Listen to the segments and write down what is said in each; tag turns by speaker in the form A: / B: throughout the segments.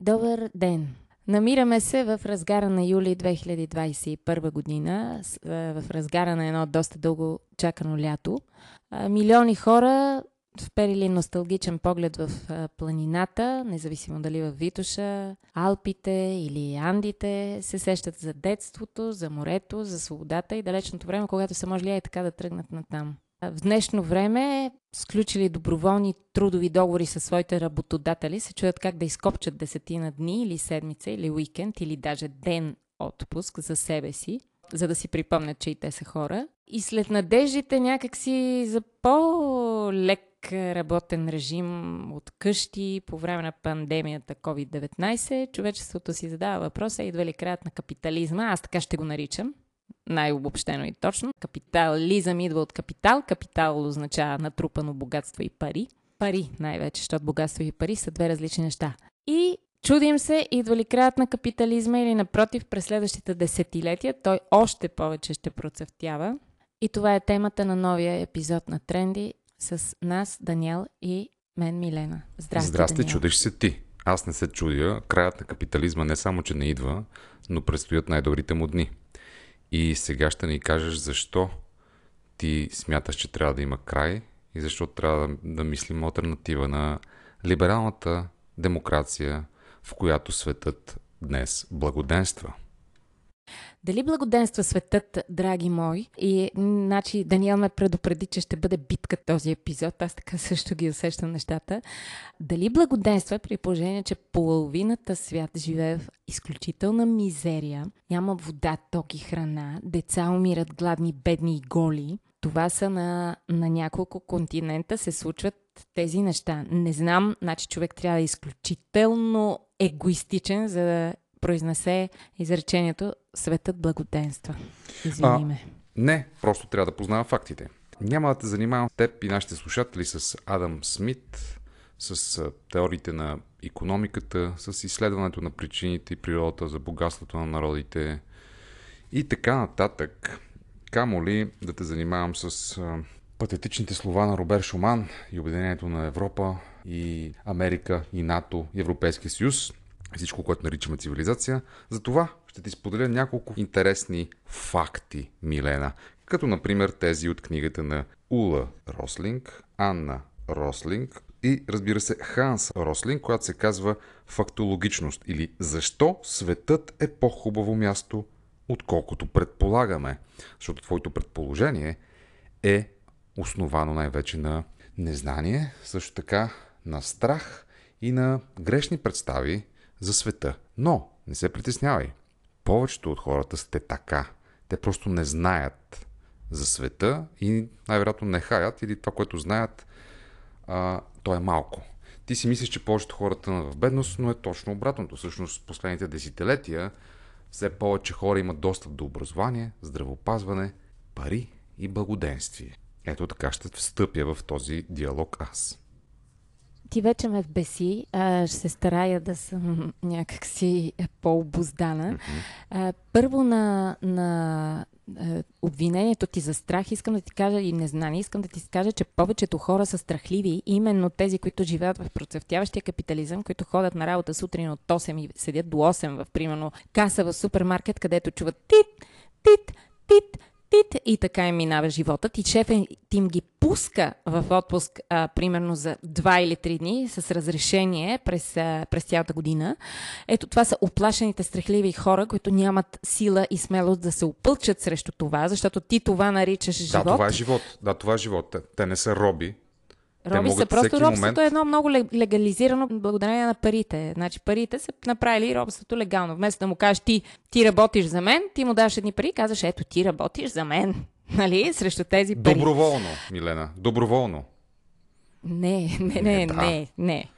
A: Добър ден! Намираме се в разгара на юли 2021 година, в разгара на едно доста дълго чакано лято. Милиони хора вперили носталгичен поглед в планината, независимо дали в Витоша, Алпите или Андите, се сещат за детството, за морето, за свободата и далечното време, когато са можели и така да тръгнат натам. В днешно време, сключили доброволни трудови договори със своите работодатели, се чуят как да изкопчат десетина дни или седмица или уикенд или даже ден отпуск за себе си, за да си припомнят, че и те са хора. И след надеждите някакси за по-лек работен режим от къщи по време на пандемията COVID-19, човечеството си задава въпроса, идва ли краят на капитализма, аз така ще го наричам, най-обобщено и точно. Капитализъм идва от капитал. Капитал означава натрупано богатство и пари. Пари най-вече, защото богатство и пари са две различни неща. И чудим се, идва ли краят на капитализма или напротив, през следващите десетилетия той още повече ще процъфтява. И това е темата на новия епизод на Тренди с нас, Даниел и мен, Милена.
B: Здрасти, Здрасти чудиш се ти. Аз не се чудя. Краят на капитализма не само, че не идва, но предстоят най-добрите му дни. И сега ще ни кажеш защо ти смяташ, че трябва да има край и защо трябва да, да мислим альтернатива на либералната демокрация, в която светът днес благоденства.
A: Дали благоденства светът, драги мои? И, значи, Даниел ме предупреди, че ще бъде битка този епизод. Аз така също ги усещам нещата. Дали благоденства при положение, че половината свят живее в изключителна мизерия, няма вода, ток и храна, деца умират гладни, бедни и голи. Това са на, на няколко континента се случват тези неща. Не знам, значи човек трябва да е изключително егоистичен, за да произнесе изречението Светът благоденства. Извини ме.
B: Не, просто трябва да познава фактите. Няма да те занимавам теб и нашите слушатели с Адам Смит, с теориите на економиката, с изследването на причините и природата за богатството на народите и така нататък. Камо ли да те занимавам с патетичните слова на Робер Шуман и Обединението на Европа и Америка и НАТО и Европейския съюз, всичко, което наричаме цивилизация. Затова ще ти споделя няколко интересни факти, Милена, като например тези от книгата на Ула Рослинг, Анна Рослинг и разбира се Ханс Рослинг, която се казва Фактологичност или Защо светът е по-хубаво място, отколкото предполагаме. Защото твоето предположение е основано най-вече на незнание, също така на страх и на грешни представи за света. Но не се притеснявай. Повечето от хората сте така. Те просто не знаят за света и най-вероятно не хаят или това, което знаят, а, то е малко. Ти си мислиш, че повечето хората в бедност, но е точно обратното. Всъщност, последните десетилетия все повече хора имат достъп до образование, здравопазване, пари и благоденствие. Ето така ще встъпя в този диалог аз
A: ти вече ме вбеси. А, ще се старая да съм някакси по-обоздана. А, първо на, на обвинението ти за страх, искам да ти кажа и незнание, искам да ти кажа, че повечето хора са страхливи, именно тези, които живеят в процъфтяващия капитализъм, които ходят на работа сутрин от 8 и седят до 8 в, примерно, каса в супермаркет, където чуват тит, тит, тит, тит и така им минава животът и шефът им ги пуска в отпуск а, примерно за 2 или 3 дни с разрешение през, а, през цялата година. Ето това са оплашените страхливи хора, които нямат сила и смелост да се опълчат срещу това, защото ти това наричаш живот.
B: Да, това е живот. Да, това е живот. Те не са роби,
A: Роби са просто робството момент... е едно много легализирано благодарение на парите. Значи парите са направили робството легално. Вместо да му кажеш ти, ти работиш за мен, ти му даш едни пари, казваш ето ти работиш за мен. Нали? Срещу тези пари.
B: Доброволно, Милена. Доброволно.
A: Не, не, не, да. не, не.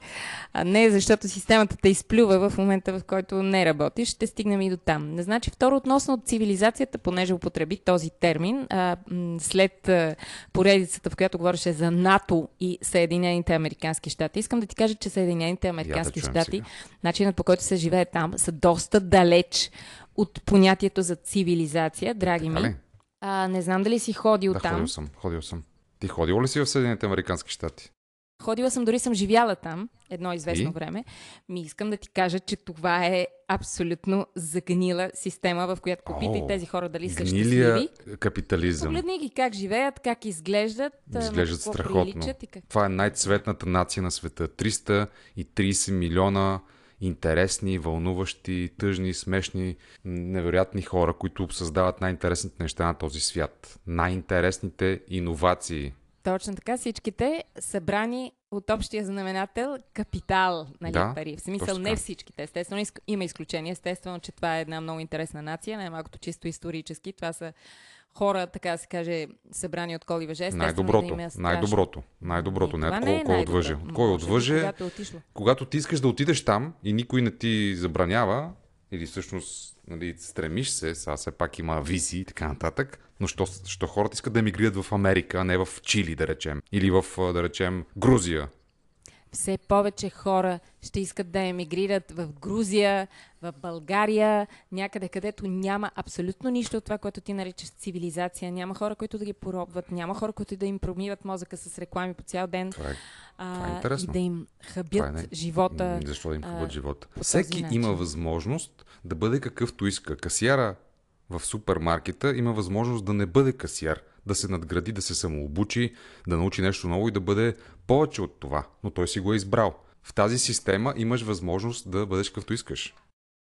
A: А не защото системата те изплюва в момента, в който не работиш, ще стигнем и до там. Значи второ, относно цивилизацията, понеже употреби този термин, а, след а, поредицата, в която говореше за НАТО и Съединените Американски щати, искам да ти кажа, че Съединените Американски да щати, начинът по който се живее там, са доста далеч от понятието за цивилизация, драги ми. А, не знам дали си ходил
B: да,
A: там.
B: Ходил съм, ходил съм. Ти ходил ли си в Съединените Американски щати?
A: Ходила съм, дори съм живяла там едно известно
B: И?
A: време. Ми искам да ти кажа, че това е абсолютно загнила система, в която попитай тези хора дали са щастливи.
B: капитализъм.
A: Погледни ги как живеят, как изглеждат,
B: Изглеждат страхотно.
A: и как...
B: Това е най-цветната нация на света. 330 милиона интересни, вълнуващи, тъжни, смешни, невероятни хора, които създават най-интересните неща на този свят. Най-интересните иновации.
A: Точно така, всичките събрани от общия знаменател капитал, нали,
B: Да,
A: пари. В смисъл не всичките. Естествено, има изключения. Естествено, че това е една много интересна нация, най-малкото чисто исторически. Това са хора, така да се каже, събрани от коли въже.
B: Най-доброто.
A: да е.
B: Най-доброто. Най-доброто.
A: Ами,
B: Не,
A: това
B: кой,
A: е
B: кой отвъже. Кой
A: Може би,
B: отвъже,
A: Когато е отишло.
B: когато ти искаш да отидеш там и никой не ти забранява, или всъщност нали, стремиш се, сега все пак има визии и така нататък, но що, що хората искат да емигрират в Америка, а не в Чили, да речем, или в, да речем, Грузия.
A: Все повече хора ще искат да емигрират в Грузия, в България, някъде където няма абсолютно нищо от това, което ти наричаш цивилизация. Няма хора, които да ги поробват, няма хора, които да им промиват мозъка с реклами по цял ден
B: Това е
A: а,
B: това е
A: и да им хъбят
B: Това е не-
A: живота.
B: Защо да им
A: а,
B: хубат живота? Всеки
A: начин.
B: има възможност да бъде какъвто иска. Касиера в супермаркета има възможност да не бъде касиер, да се надгради, да се самообучи, да научи нещо ново и да бъде повече от това. Но той си го е избрал. В тази система имаш възможност да бъдеш какъвто искаш.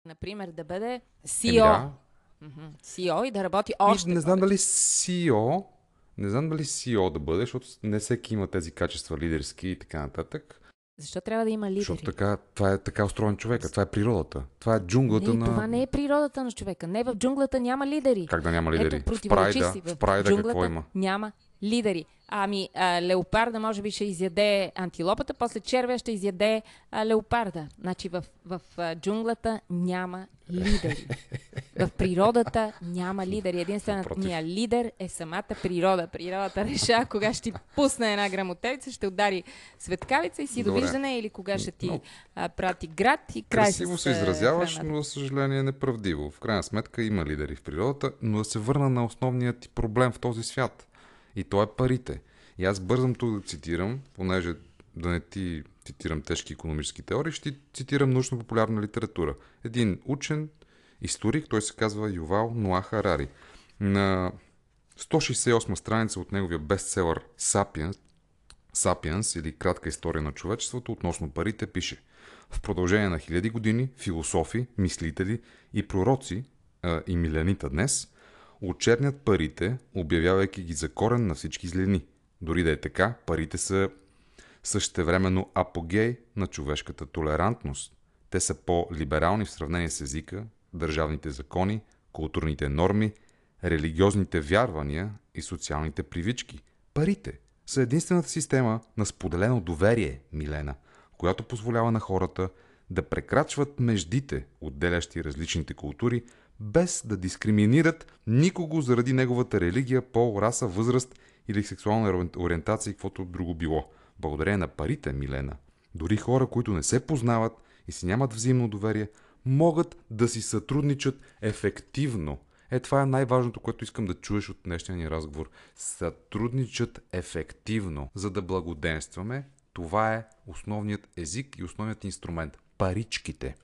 A: Например, да бъде CEO.
B: да.
A: CEO и да работи
B: И
A: още.
B: не знам дали CEO, не знам дали CEO да бъде, защото не всеки има тези качества лидерски и така нататък.
A: Защо трябва да има лидери?
B: Защото така, това е така устроен човека, това е природата. Това е джунглата
A: не,
B: на...
A: това не е природата на човека. Не, в джунглата няма лидери.
B: Как да няма лидери?
A: Ето,
B: в прайда, в прайда
A: джунглата
B: какво има?
A: Няма лидери. Ами, а, леопарда може би ще изяде антилопата, после червя ще изяде а, леопарда. Значи в, в а, джунглата няма лидери. в природата няма лидери. Единственият лидер е самата природа. Природата решава кога ще ти пусне една грамотевица, ще удари светкавица и си
B: Добре.
A: довиждане или кога ще ти
B: Но-
A: а, прати град и край
B: Красиво
A: с,
B: се изразяваш,
A: храната.
B: но за съжаление неправдиво. В крайна сметка има лидери в природата, но да се върна на основният ти проблем в този свят. И то е парите. И аз бързам тук да цитирам, понеже да не ти цитирам тежки економически теории, ще ти цитирам научно-популярна литература. Един учен, историк, той се казва Ювал Ноа Харари. На 168 страница от неговия бестселър Sapiens, Сапиенс или кратка история на човечеството относно парите пише В продължение на хиляди години философи, мислители и пророци а, и милянита днес очернят парите, обявявайки ги за корен на всички злини. Дори да е така, парите са същевременно апогей на човешката толерантност. Те са по-либерални в сравнение с езика, държавните закони, културните норми, религиозните вярвания и социалните привички. Парите са единствената система на споделено доверие, Милена, която позволява на хората да прекрачват междите, отделящи различните култури, без да дискриминират никого заради неговата религия, пол, раса, възраст или сексуална ориен- ориентация и каквото друго било. Благодарение на парите, Милена, дори хора, които не се познават и си нямат взаимно доверие, могат да си сътрудничат ефективно. Е, това е най-важното, което искам да чуеш от днешния ни разговор. Сътрудничат ефективно, за да благоденстваме. Това е основният език и основният инструмент. Паричките.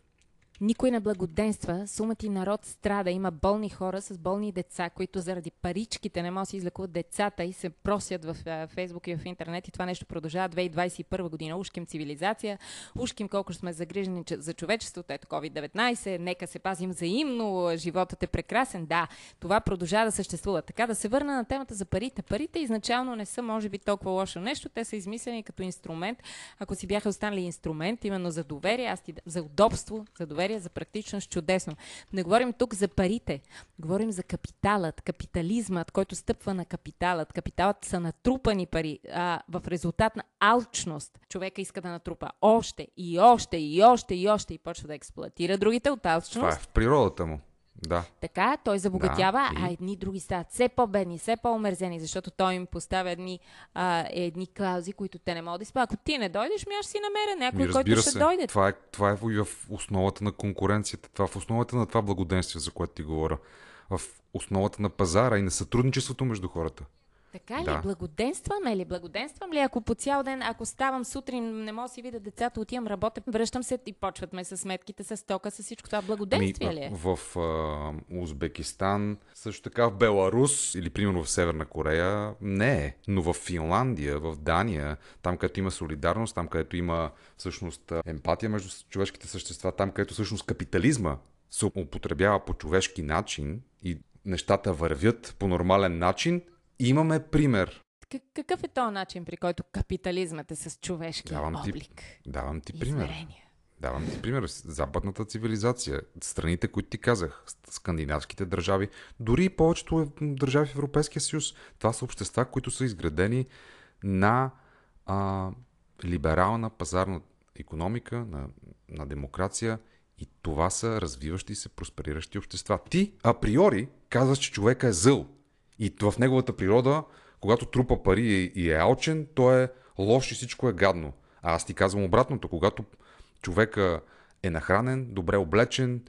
A: Никой не благоденства, сумата и народ страда. Има болни хора с болни деца, които заради паричките не могат да си излекуват децата и се просят в Фейсбук и в интернет и това нещо продължава 2021 година. Ушким цивилизация, ушким колко сме загрижени за човечеството, ето COVID-19, нека се пазим взаимно, животът е прекрасен. Да, това продължава да съществува. Така да се върна на темата за парите. Парите изначално не са, може би, толкова лошо нещо. Те са измислени като инструмент. Ако си бяха останали инструмент, именно за доверие, аз ти, за удобство, за доверие, за практичност, чудесно. Не говорим тук за парите. Говорим за капиталът, капитализмът, който стъпва на капиталът. Капиталът са натрупани пари а, в резултат на алчност. Човека иска да натрупа още и още и още и още и почва да експлуатира другите от алчност.
B: Това е в природата му. Да.
A: Така, той забогатява,
B: Да, и?
A: а едни други стават все по-бедни, все по-омерзени, защото той им поставя едни, а, едни клаузи, които те не могат да изпълнят. Ако ти не дойдеш, ми аз си намеря някой,
B: Ми,
A: който
B: разбира
A: ще
B: се,
A: дойде.
B: това е, това е в основата на конкуренцията. Това е в основата на това благоденствие, за което ти говоря. В основата на пазара и на сътрудничеството между хората.
A: Така ли?
B: Да.
A: Благоденстваме ли? Благоденствам ли, ако по цял ден, ако ставам сутрин, не мога да си видя децата, отивам, работя, връщам се и почват ме с сметките, с тока, с всичко това. Благоденствие ли е?
B: в а, Узбекистан, също така в Беларус или примерно в Северна Корея, не е. Но в Финландия, в Дания, там където има солидарност, там където има всъщност емпатия между човешките същества, там където всъщност капитализма се употребява по човешки начин и нещата вървят по нормален начин, имаме пример.
A: Какъв е този начин, при който капитализмът е с човешкия
B: Давам ти,
A: облик?
B: давам ти пример.
A: Измерения.
B: Давам ти пример. Западната цивилизация, страните, които ти казах, скандинавските държави, дори и повечето е- държави в Европейския съюз, това са общества, които са изградени на а, либерална пазарна економика, на, на демокрация и това са развиващи се, проспериращи общества. Ти априори казваш, че човека е зъл и в неговата природа, когато трупа пари и- е алчен, той е лош и всичко е гадно. А аз ти казвам обратното, когато човека е нахранен, добре облечен,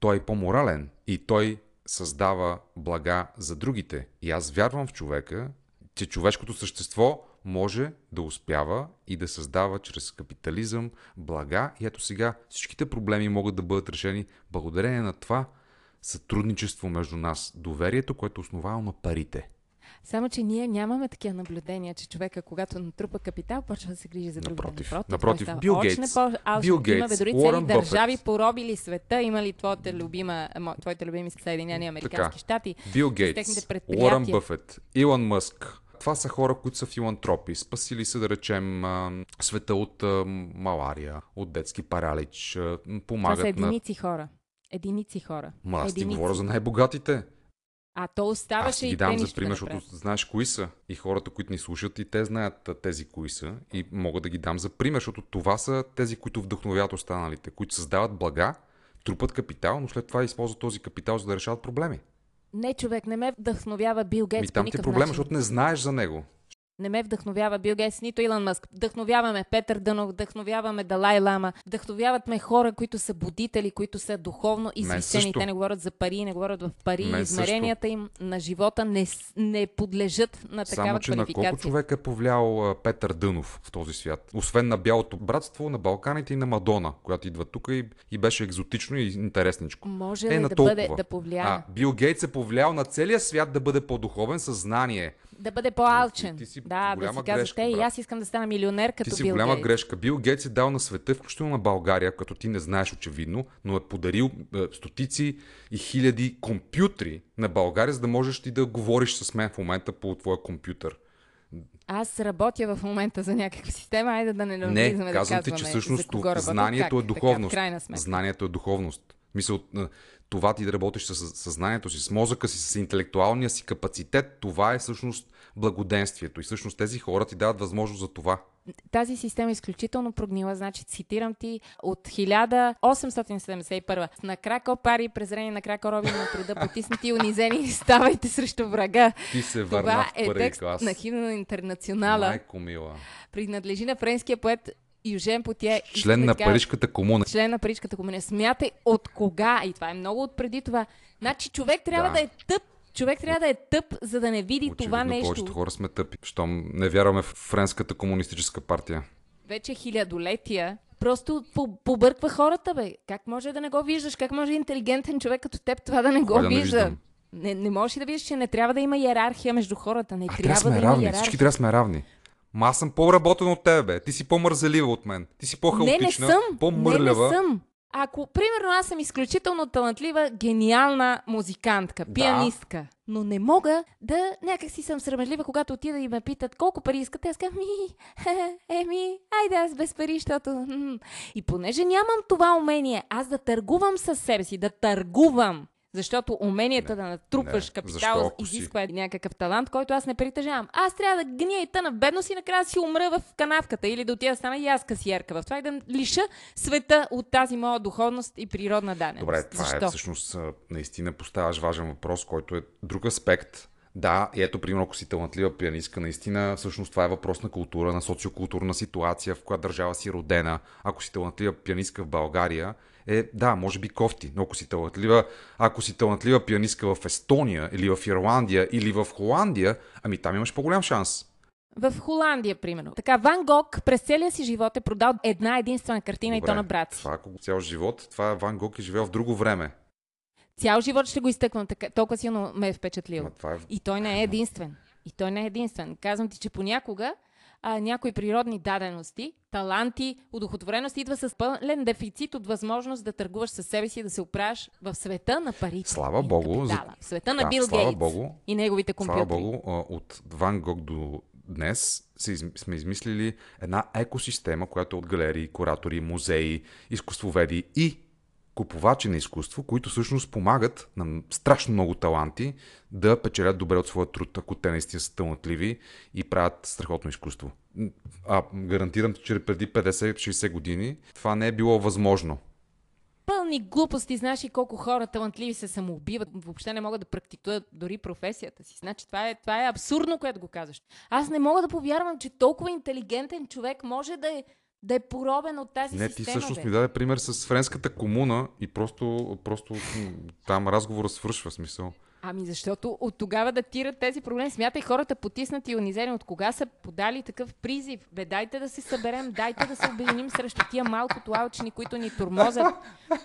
B: той е по-морален и той създава блага за другите. И аз вярвам в човека, че човешкото същество може да успява и да създава чрез капитализъм блага. И ето сега всичките проблеми могат да бъдат решени благодарение на това сътрудничество между нас. Доверието, което е основава на парите.
A: Само, че ние нямаме такива наблюдения, че човека, когато натрупа капитал, почва да се грижи за другите.
B: Напротив. Напротив,
A: става
B: Бил Гейтс.
A: по-алчен.
B: Бил Гейтс,
A: дори
B: Уорън
A: цели държави поробили света. Има ли твоята любима, твоите любими Съединени Американски щати?
B: Бил Гейтс. Уорън Бъфет, Илон Мъск. Това са хора, които са филантропи. Спасили са, да речем, света от малария, от детски паралич, помагат на...
A: единици хора. Единици хора.
B: Ма аз ти
A: единици.
B: говоря за най-богатите.
A: А то оставаше
B: Аз ти
A: и
B: ги дам за пример, защото знаеш кои са. И хората, които ни слушат, и те знаят тези кои са. И мога да ги дам за пример, защото това са тези, които вдъхновяват останалите, които създават блага, трупат капитал, но след това използват този капитал, за да решават проблеми.
A: Не, човек, не ме вдъхновява Бил
B: Ми
A: Гейтс по
B: там ти е проблема,
A: начин.
B: защото не знаеш за него.
A: Не ме вдъхновява Бил Гейтс, нито Илон Мъск. Вдъхновяваме Петър Дънов, вдъхновяваме Далай Лама, вдъхновяват ме хора, които са будители, които са духовно извисени.
B: също.
A: Те не говорят за пари, не говорят в пари.
B: Мен
A: Измеренията им на живота не, не подлежат на такава
B: Само, че на колко човека е повлиял Петър Дънов в този свят? Освен на Бялото братство, на Балканите и на Мадона, която идва тук и, и беше екзотично и интересничко.
A: Може
B: Е,
A: ли да
B: толкова.
A: бъде да повлияе?
B: А, Бил Гейтс е повлиял на целия свят да бъде по-духовен съзнание.
A: Да бъде по-алчен.
B: Ти- ти си
A: да, да си казва,
B: грешка,
A: те и аз искам да стана милионер като
B: Ти си
A: Бил
B: голяма
A: Гейтс.
B: грешка. Бил Гейтс е дал на света, включително на България, като ти не знаеш очевидно, но е подарил е, стотици и хиляди компютри на България, за да можеш ти да говориш с мен в момента по твоя компютър.
A: Аз работя в момента за някаква система, айде да не
B: Не,
A: навлизаме да
B: казвам ти,
A: казваме
B: че
A: за
B: всъщност
A: кого работя,
B: знанието
A: как,
B: е
A: така,
B: духовност.
A: в крайна сметка.
B: Знанието е духовност. Мисъл, е, това ти да работиш с съзнанието си, с мозъка си, с интелектуалния си капацитет, това е всъщност благоденствието. И всъщност тези хора ти дават възможност за това.
A: Тази система е изключително прогнила, значи цитирам ти от 1871 на крако пари, презрение на крако роби на труда, потиснати и унизени, ставайте срещу врага.
B: Ти се върна
A: Това
B: в
A: е
B: първи
A: текст
B: клас.
A: на химна на интернационала.
B: Майко мила.
A: Принадлежи на френския поет Южен Потие.
B: Член на Парижката комуна.
A: член на Парижката комуна. Смятай от кога, и това е много от преди това. Значи човек трябва
B: Да.
A: да, е тъп, човек трябва да е тъп, за да не види това
B: Очевидно,
A: нещо.
B: повечето хора сме тъпи. Щом не вярваме в Френската комунистическа партия.
A: вече хилядолетия, просто по- побърква хората, бе. Как може да не го виждаш? Как може интелигентен човек като теб това да не го
B: да не
A: вижда?
B: виждам?
A: Не, не можеш да видиш, че не трябва да има иерархия между хората. Не
B: А трябва
A: трябва
B: да сме
A: да има
B: равни.
A: иерархия.
B: Всички трябва да сме равни. Ма аз съм по-работен от тебе, бе. Ти си по-мързелива от мен. Ти си по-хаотична,
A: не, не съм.
B: по-мърлява.
A: Не, не съм. Ако, примерно, аз съм изключително талантлива, гениална музикантка,
B: Да.
A: пианистка, но не мога да някак си съм срамежлива, когато отида и ме питат колко пари искате, аз казвам, ми, еми, айде аз без пари, защото... м». И понеже нямам това умение, аз да търгувам със себе си, да търгувам, защото уменията да натрупваш
B: не.
A: капитал
B: Защо, ако си-
A: изисква някакъв талант, който аз не притежавам. Аз трябва да гния и тъна в бедност и накрая да си умра в канавката или да отида да стана и аз касиерка в това и да лиша света от тази моя духовност и природна даденост.
B: Добре, това
A: Защо?
B: е всъщност наистина поставяш важен въпрос, който е друг аспект Да, и ето, примерно, ако си талантлива пианистка, наистина, всъщност това е въпрос на култура, на социокултурна ситуация, в която държава си родена. Ако си талантлива пианистка в България, е, да, може би кофти, но ако си талантлива, ако си талантлива пианистка в Естония, или в Ирландия, или в Холандия, ами там имаш по-голям шанс.
A: В Холандия, примерно. Така, Ван Гог през целия си живот е продал една единствена картина
B: Добре,
A: и то на брат си.
B: Това ако цял живот, това Ван Гог е живял в друго време.
A: Цял живот ще го изтъквам, така, толкова силно ме е впечатлил.
B: Е...
A: И той не е единствен. И той не е единствен. Казвам ти, че понякога а, някои природни дадености, таланти, удохотвореност идва с пълен дефицит от възможност да търгуваш със себе си и да се оправиш в света на парите.
B: Слава Богу, за-
A: В света на
B: Да,
A: Бил
B: слава
A: Гейтс
B: Богу,
A: и неговите
B: Слава
A: компютри.
B: Богу, а, от Ван Гог до днес сме измислили една екосистема, която е от галерии, куратори, музеи, изкуствоведи и купувачи на изкуство, които всъщност помагат на страшно много таланти да печелят добре от своя труд, ако те наистина са талантливи и правят страхотно изкуство. А гарантирам, ти, че преди 50-60 години това не е било възможно.
A: Пълни глупости, знаеш и колко хора талантливи се самоубиват, въобще не могат да практикуват дори професията си. Значи това е, това е абсурдно, което го казваш. Аз не мога да повярвам, че толкова интелигентен човек може да е, да е поробен от тази
B: Не, ти
A: система.
B: всъщност
A: бе.
B: ми даде пример с френската комуна и просто, просто там разговора свършва смисъл.
A: Ами защото от тогава датират тези проблеми. Смятай хората потиснати и унизени. От кога са подали такъв призив? Бе, дайте да се съберем, дайте да се обединим срещу тия малкото алчни, които ни тормозят.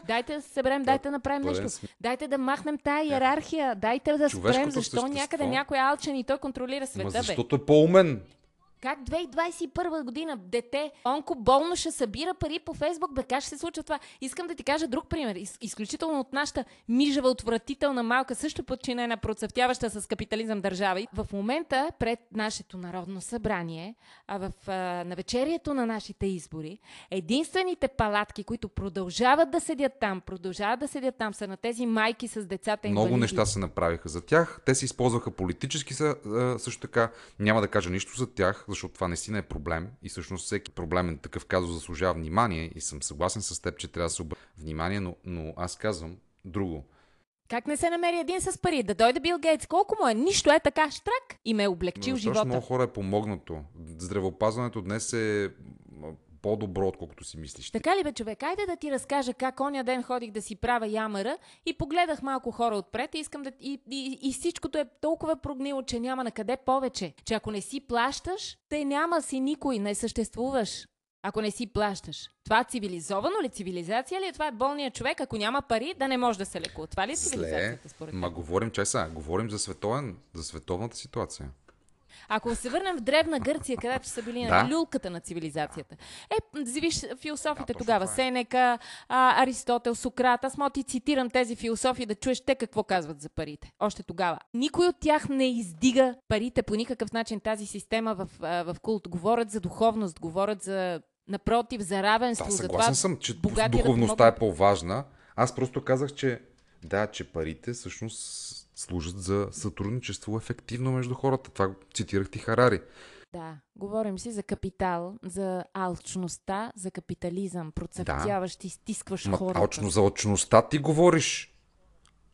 A: Дайте да се съберем, дайте да направим нещо. Дайте да махнем тая иерархия. Дайте да спрем, защо
B: същество-
A: някъде някой е алчен и той контролира
B: Ма
A: света, бе.
B: защото е по-умен.
A: Как 2021 година дете онкоболно ще събира пари по Фейсбук, бе, как ще се случва това? Искам да ти кажа друг пример. Из, изключително от нашата мижава, отвратителна, малка, също подчинена, процъфтяваща с капитализъм държава. И В момента пред нашето народно събрание, а в а, навечерието на нашите избори, единствените палатки, които продължават да седят там, продължават да седят там, са на тези майки с децата
B: Много
A: инвалиди.
B: неща се направиха за тях. Те се използваха политически също така. Няма да кажа нищо за тях, защото това наистина е проблем. И всъщност всеки проблемен такъв казус заслужава внимание. И съм съгласен с теб, че трябва да се обърне внимание, но, но аз казвам друго.
A: Как не се намери един с пари? Да дойде Бил Гейтс. Колко му е? Нищо е така, штрак. И ме е облегчил
B: Но страшно
A: живота.
B: много хора е помогнато. Здравеопазването днес е по-добро, отколкото си мислиш.
A: Така ли бе, човек? Айде да ти разкажа как оня ден ходих да си правя ямъра и погледах малко хора отпред и искам да... И, и, и всичкото е толкова прогнило, че няма на къде повече. Че ако не си плащаш, те няма си никой, не съществуваш. Ако не си плащаш. Това цивилизовано ли? Цивилизация ли? е? Това е болният човек, ако няма пари, да не може да се лекува. Това ли е
B: Сле,
A: цивилизацията според
B: ма
A: теб?
B: говорим, сега, говорим за световен, за световната ситуация.
A: Ако се върнем в древна Гърция, където са били
B: Да.
A: на люлката на цивилизацията. Е, виж философите
B: Да,
A: тогава.
B: е.
A: Сенека, а, Аристотел, Сократ. Аз мога ти цитирам тези философии да чуеш те какво казват за парите. Още тогава. Никой от тях не издига парите по никакъв начин тази система в, в култ. Говорят за духовност, говорят за напротив, за равенство,
B: Да,
A: за това
B: съгласен съм, че
A: богатия да
B: духовността
A: помогне.
B: е по-важна. Аз просто казах, че да, че парите всъщност служат за сътрудничество ефективно между хората. Това цитирах ти Харари.
A: Да, говорим си за капитал, за алчността, за капитализъм, процъфтяващ и стискваш
B: Ма,
A: хората.
B: алчно, за алчността ти говориш.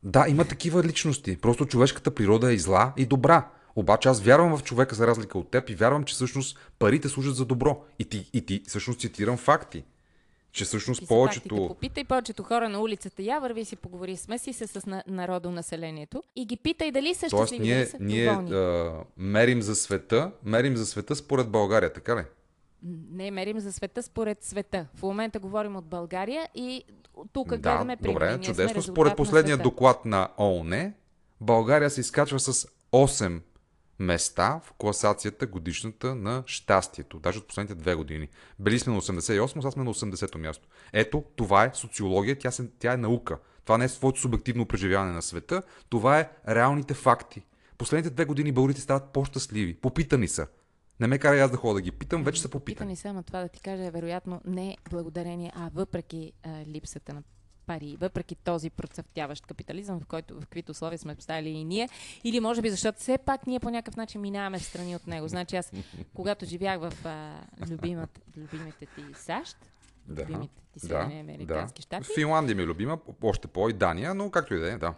B: Да, има такива личности. Просто човешката природа е и зла и добра. Обаче аз вярвам в човека за разлика от теб и вярвам, че всъщност парите служат за добро. И ти, и ти всъщност цитирам факти. Че всъщност повечето...
A: Попитай повечето хора на улицата. Я върви си поговори. Смеси се с на- народонаселението и ги питай дали са
B: Тоест
A: щастливи,
B: ние,
A: дали са
B: ние
A: доволни.
B: а, мерим за света, мерим за света според България, така ли?
A: Не мерим за света според света. В момента говорим от България и тук
B: да,
A: гледаме примери.
B: добре,
A: Ние
B: чудесно. Според
A: на
B: последния
A: света.
B: доклад на ООН, България се изкачва с 8 места в класацията годишната на щастието. Даже от последните две години. Били сме на 88, сега сме на 80-то място. Ето, това е социология, тя, се, тя е наука. Това не е своето субективно преживяване на света, това е реалните факти. Последните две години българите стават по-щастливи. Попитани са. Не ме карай аз да ходя да ги питам, вече са попитани.
A: Питани се, ама това да ти кажа е вероятно не благодарение, а въпреки а, липсата на пари, въпреки този процъфтяващ капитализъм, в който в каквито условия сме поставили и ние, или може би защото все пак ние по някакъв начин минаваме в страни от него. Значи аз, когато живях в а, любимата, любимите ти САЩ,
B: Да,
A: любимите ти
B: да,
A: Съединени американски щати,
B: Финландия ми е любима, още по и Дания, но както и да е, да.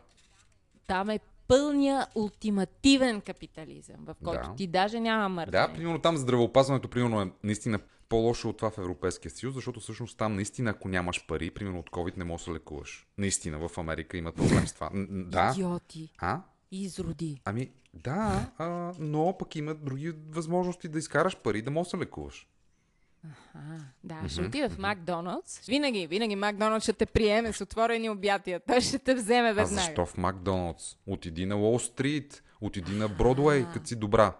A: там е пълния ултимативен капитализъм, в който
B: Да.
A: ти даже няма мърдане.
B: Да, примерно там здравеопазването, примерно е наистина по-лошо от това в Европейския съюз, защото всъщност там наистина, ако нямаш пари, примерно от COVID не можеш да се лекуваш. Наистина в Америка има проблем с това. Да.
A: Идиоти.
B: А?
A: Изроди.
B: Ами, да, а, но пък има други възможности да изкараш пари, да можеш да се лекуваш.
A: А, да, ще отида в Макдоналдс. Винаги, винаги Макдоналдс ще те приеме с отворени обятия. Той ще те вземе
B: А
A: веднага.
B: защо в Макдоналдс? Отиди на Уолл Стрит, отиди на Бродвей, като си добра.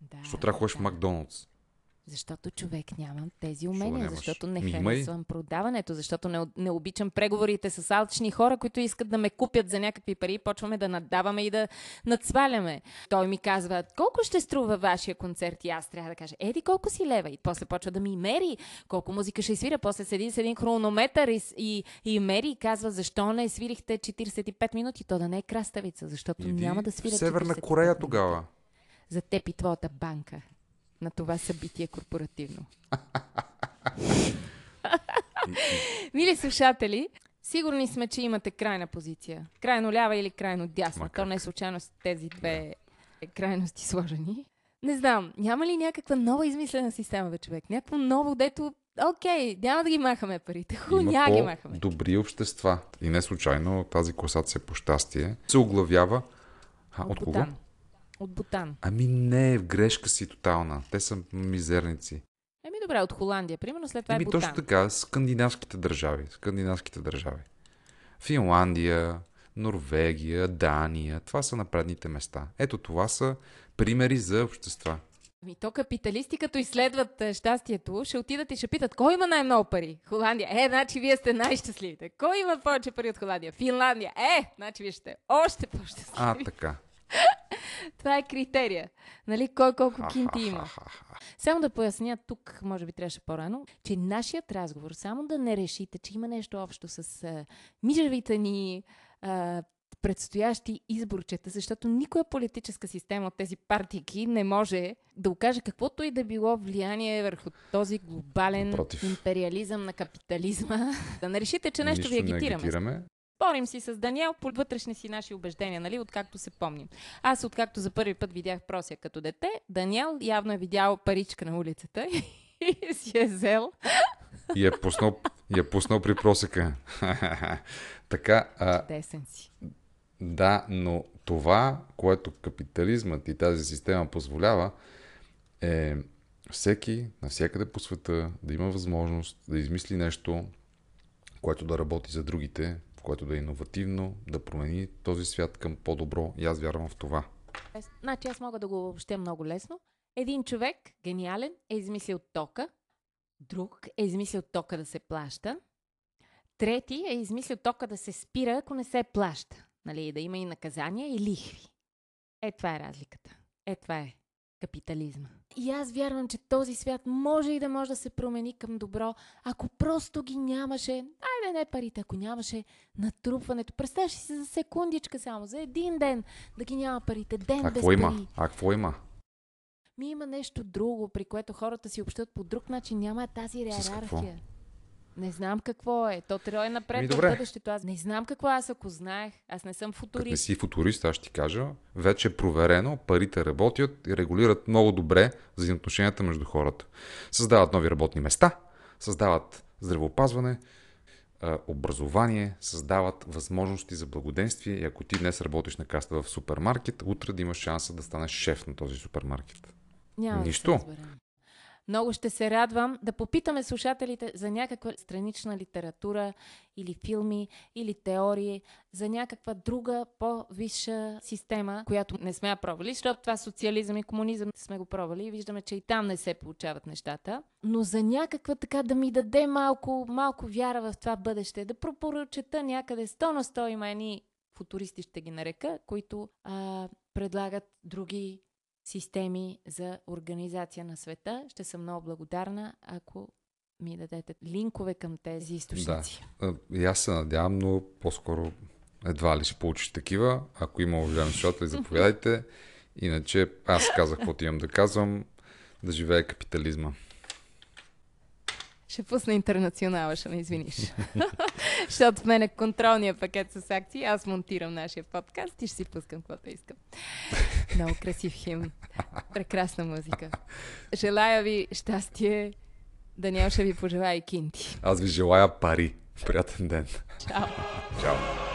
A: Да,
B: Защо трябва да ходиш в. Макдоналдс?
A: Защото човек нямам тези умения, защото не харесвам продаването, защото не, не обичам преговорите с алчни хора, които искат да ме купят за някакви пари и почваме да надаваме и да надсваляме. Той ми казва, колко ще струва вашия концерт? И аз трябва да кажа, еди колко си лева? И после почва да ми мери колко музика ще свира. После седи с един хронометър и, и, и мери и казва, защо не свирихте 45 минути? То да не е краставица, защото
B: Иди
A: няма да
B: в
A: свира
B: Северна
A: 45
B: Корея
A: минути
B: тогава.
A: за теб и твоята банка на това събитие корпоративно. Мили слушатели, сигурни сме, че имате крайна позиция. Крайно лява или крайно дясна. То не е случайно с тези две крайности сложени. Не знам, няма ли някаква нова измислена система, бе, човек? Някакво ново, дето, окей, няма да ги махаме парите. Ху,
B: Има
A: няма ги махаме.
B: по-добри общества. И не случайно тази класация по щастие се оглавява. А, от, кого?
A: Бутан. От Бутан.
B: Ами не, в грешка си тотална. Те са мизерници.
A: Еми добре, от Холандия. Примерно след това
B: Еми
A: е Бутан.
B: точно така, скандинавските държави. Скандинавските държави. Финландия, Норвегия, Дания. Това са на предните места. Ето това са примери за общества.
A: Ами то капиталисти, като изследват е, щастието, ще отидат и ще питат, кой има най-много пари? Холандия. Е, значи вие сте най-щастливите. Кой има повече пари от Холандия? Финландия. Е, значи вие сте още по-щастливи.
B: А, така.
A: Това е критерия. Нали, кой колко кинти има. Само да поясня тук, може би трябваше по-рано, че нашият разговор, само да не решите, че има нещо общо с а, мижавите ни а, предстоящи изборчета, защото никоя политическа система от тези партийки не може да окаже каквото и да било влияние върху този глобален
B: Напротив.
A: империализъм на капитализма. да не решите, че нещо, ви
B: Нищо не
A: агитираме. Спорим си с Даниел по вътрешни си наши убеждения, нали, откакто се помним. Аз откакто за първи път видях прося като дете, Даниел явно е видял паричка на улицата и си е взел.
B: И е пуснал, и е пуснал при просека. така, а,
A: Десен си.
B: Да, но това, което капитализмът и тази система позволява, е всеки, навсякъде по света, да има възможност да измисли нещо, което да работи за другите, което да е иновативно, да промени този свят към по-добро. И аз вярвам в това.
A: Значи аз мога да го обобщя много лесно. Един човек, гениален, е измислил тока. Друг е измислил тока да се плаща. Трети е измислил тока да се спира, ако не се плаща. Нали, да има и наказания и лихви. Е, това е разликата. Е, това е капитализма. И аз вярвам, че този свят може и да може да се промени към добро, ако просто ги нямаше, айде не парите, ако нямаше натрупването. Представяш си за секундичка само, за един ден да ги няма парите, ден
B: А
A: без пари.
B: има? А какво има?
A: Ми има нещо друго, при което хората си общуват по друг начин. Няма тази
B: С какво?
A: иерархия. Не знам какво е. То трябва е напред в
B: добре.
A: бъдещето. Аз не знам какво аз ако знаех. Аз не съм
B: Като не
A: футурист.
B: си футурист, аз ще ти кажа, вече е проверено, парите работят и регулират много добре взаимоотношенията между хората. Създават нови работни места, създават здравеопазване, образование, създават възможности за благоденствие и ако ти днес работиш на каста в супермаркет, утре да имаш шанса да станеш шеф на този супермаркет.
A: Няма
B: Нищо.
A: Да. Много ще се радвам да попитаме слушателите за някаква странична литература или филми, или теории, за някаква друга по-висша система, която не сме я пробвали, защото това социализъм и комунизъм сме го пробвали и виждаме, че и там не се получават нещата. Но за някаква така да ми даде малко, малко вяра в това бъдеще, да пропоръчета някъде 100 на 100 има едни футуристи ще ги нарека, които а, предлагат други системи за организация на света. Ще съм много благодарна, ако ми дадете линкове към тези източници.
B: А, И аз се надявам, но по-скоро едва ли ще получиш такива. Ако има уважаеми слушатели, заповядайте. Иначе аз казах каквото имам да казвам. Да живее капитализма.
A: Ще пусна интернационала, ще ме извиниш. Защото в мен е контролния пакет с акции. Аз монтирам нашия подкаст и ще си пускам каквото искам. Много красив хим. Прекрасна музика. Желая ви щастие. Даниел ще ви пожелая и кинти.
B: Аз ви желая пари. Приятен ден.
A: Чао.
B: Чао.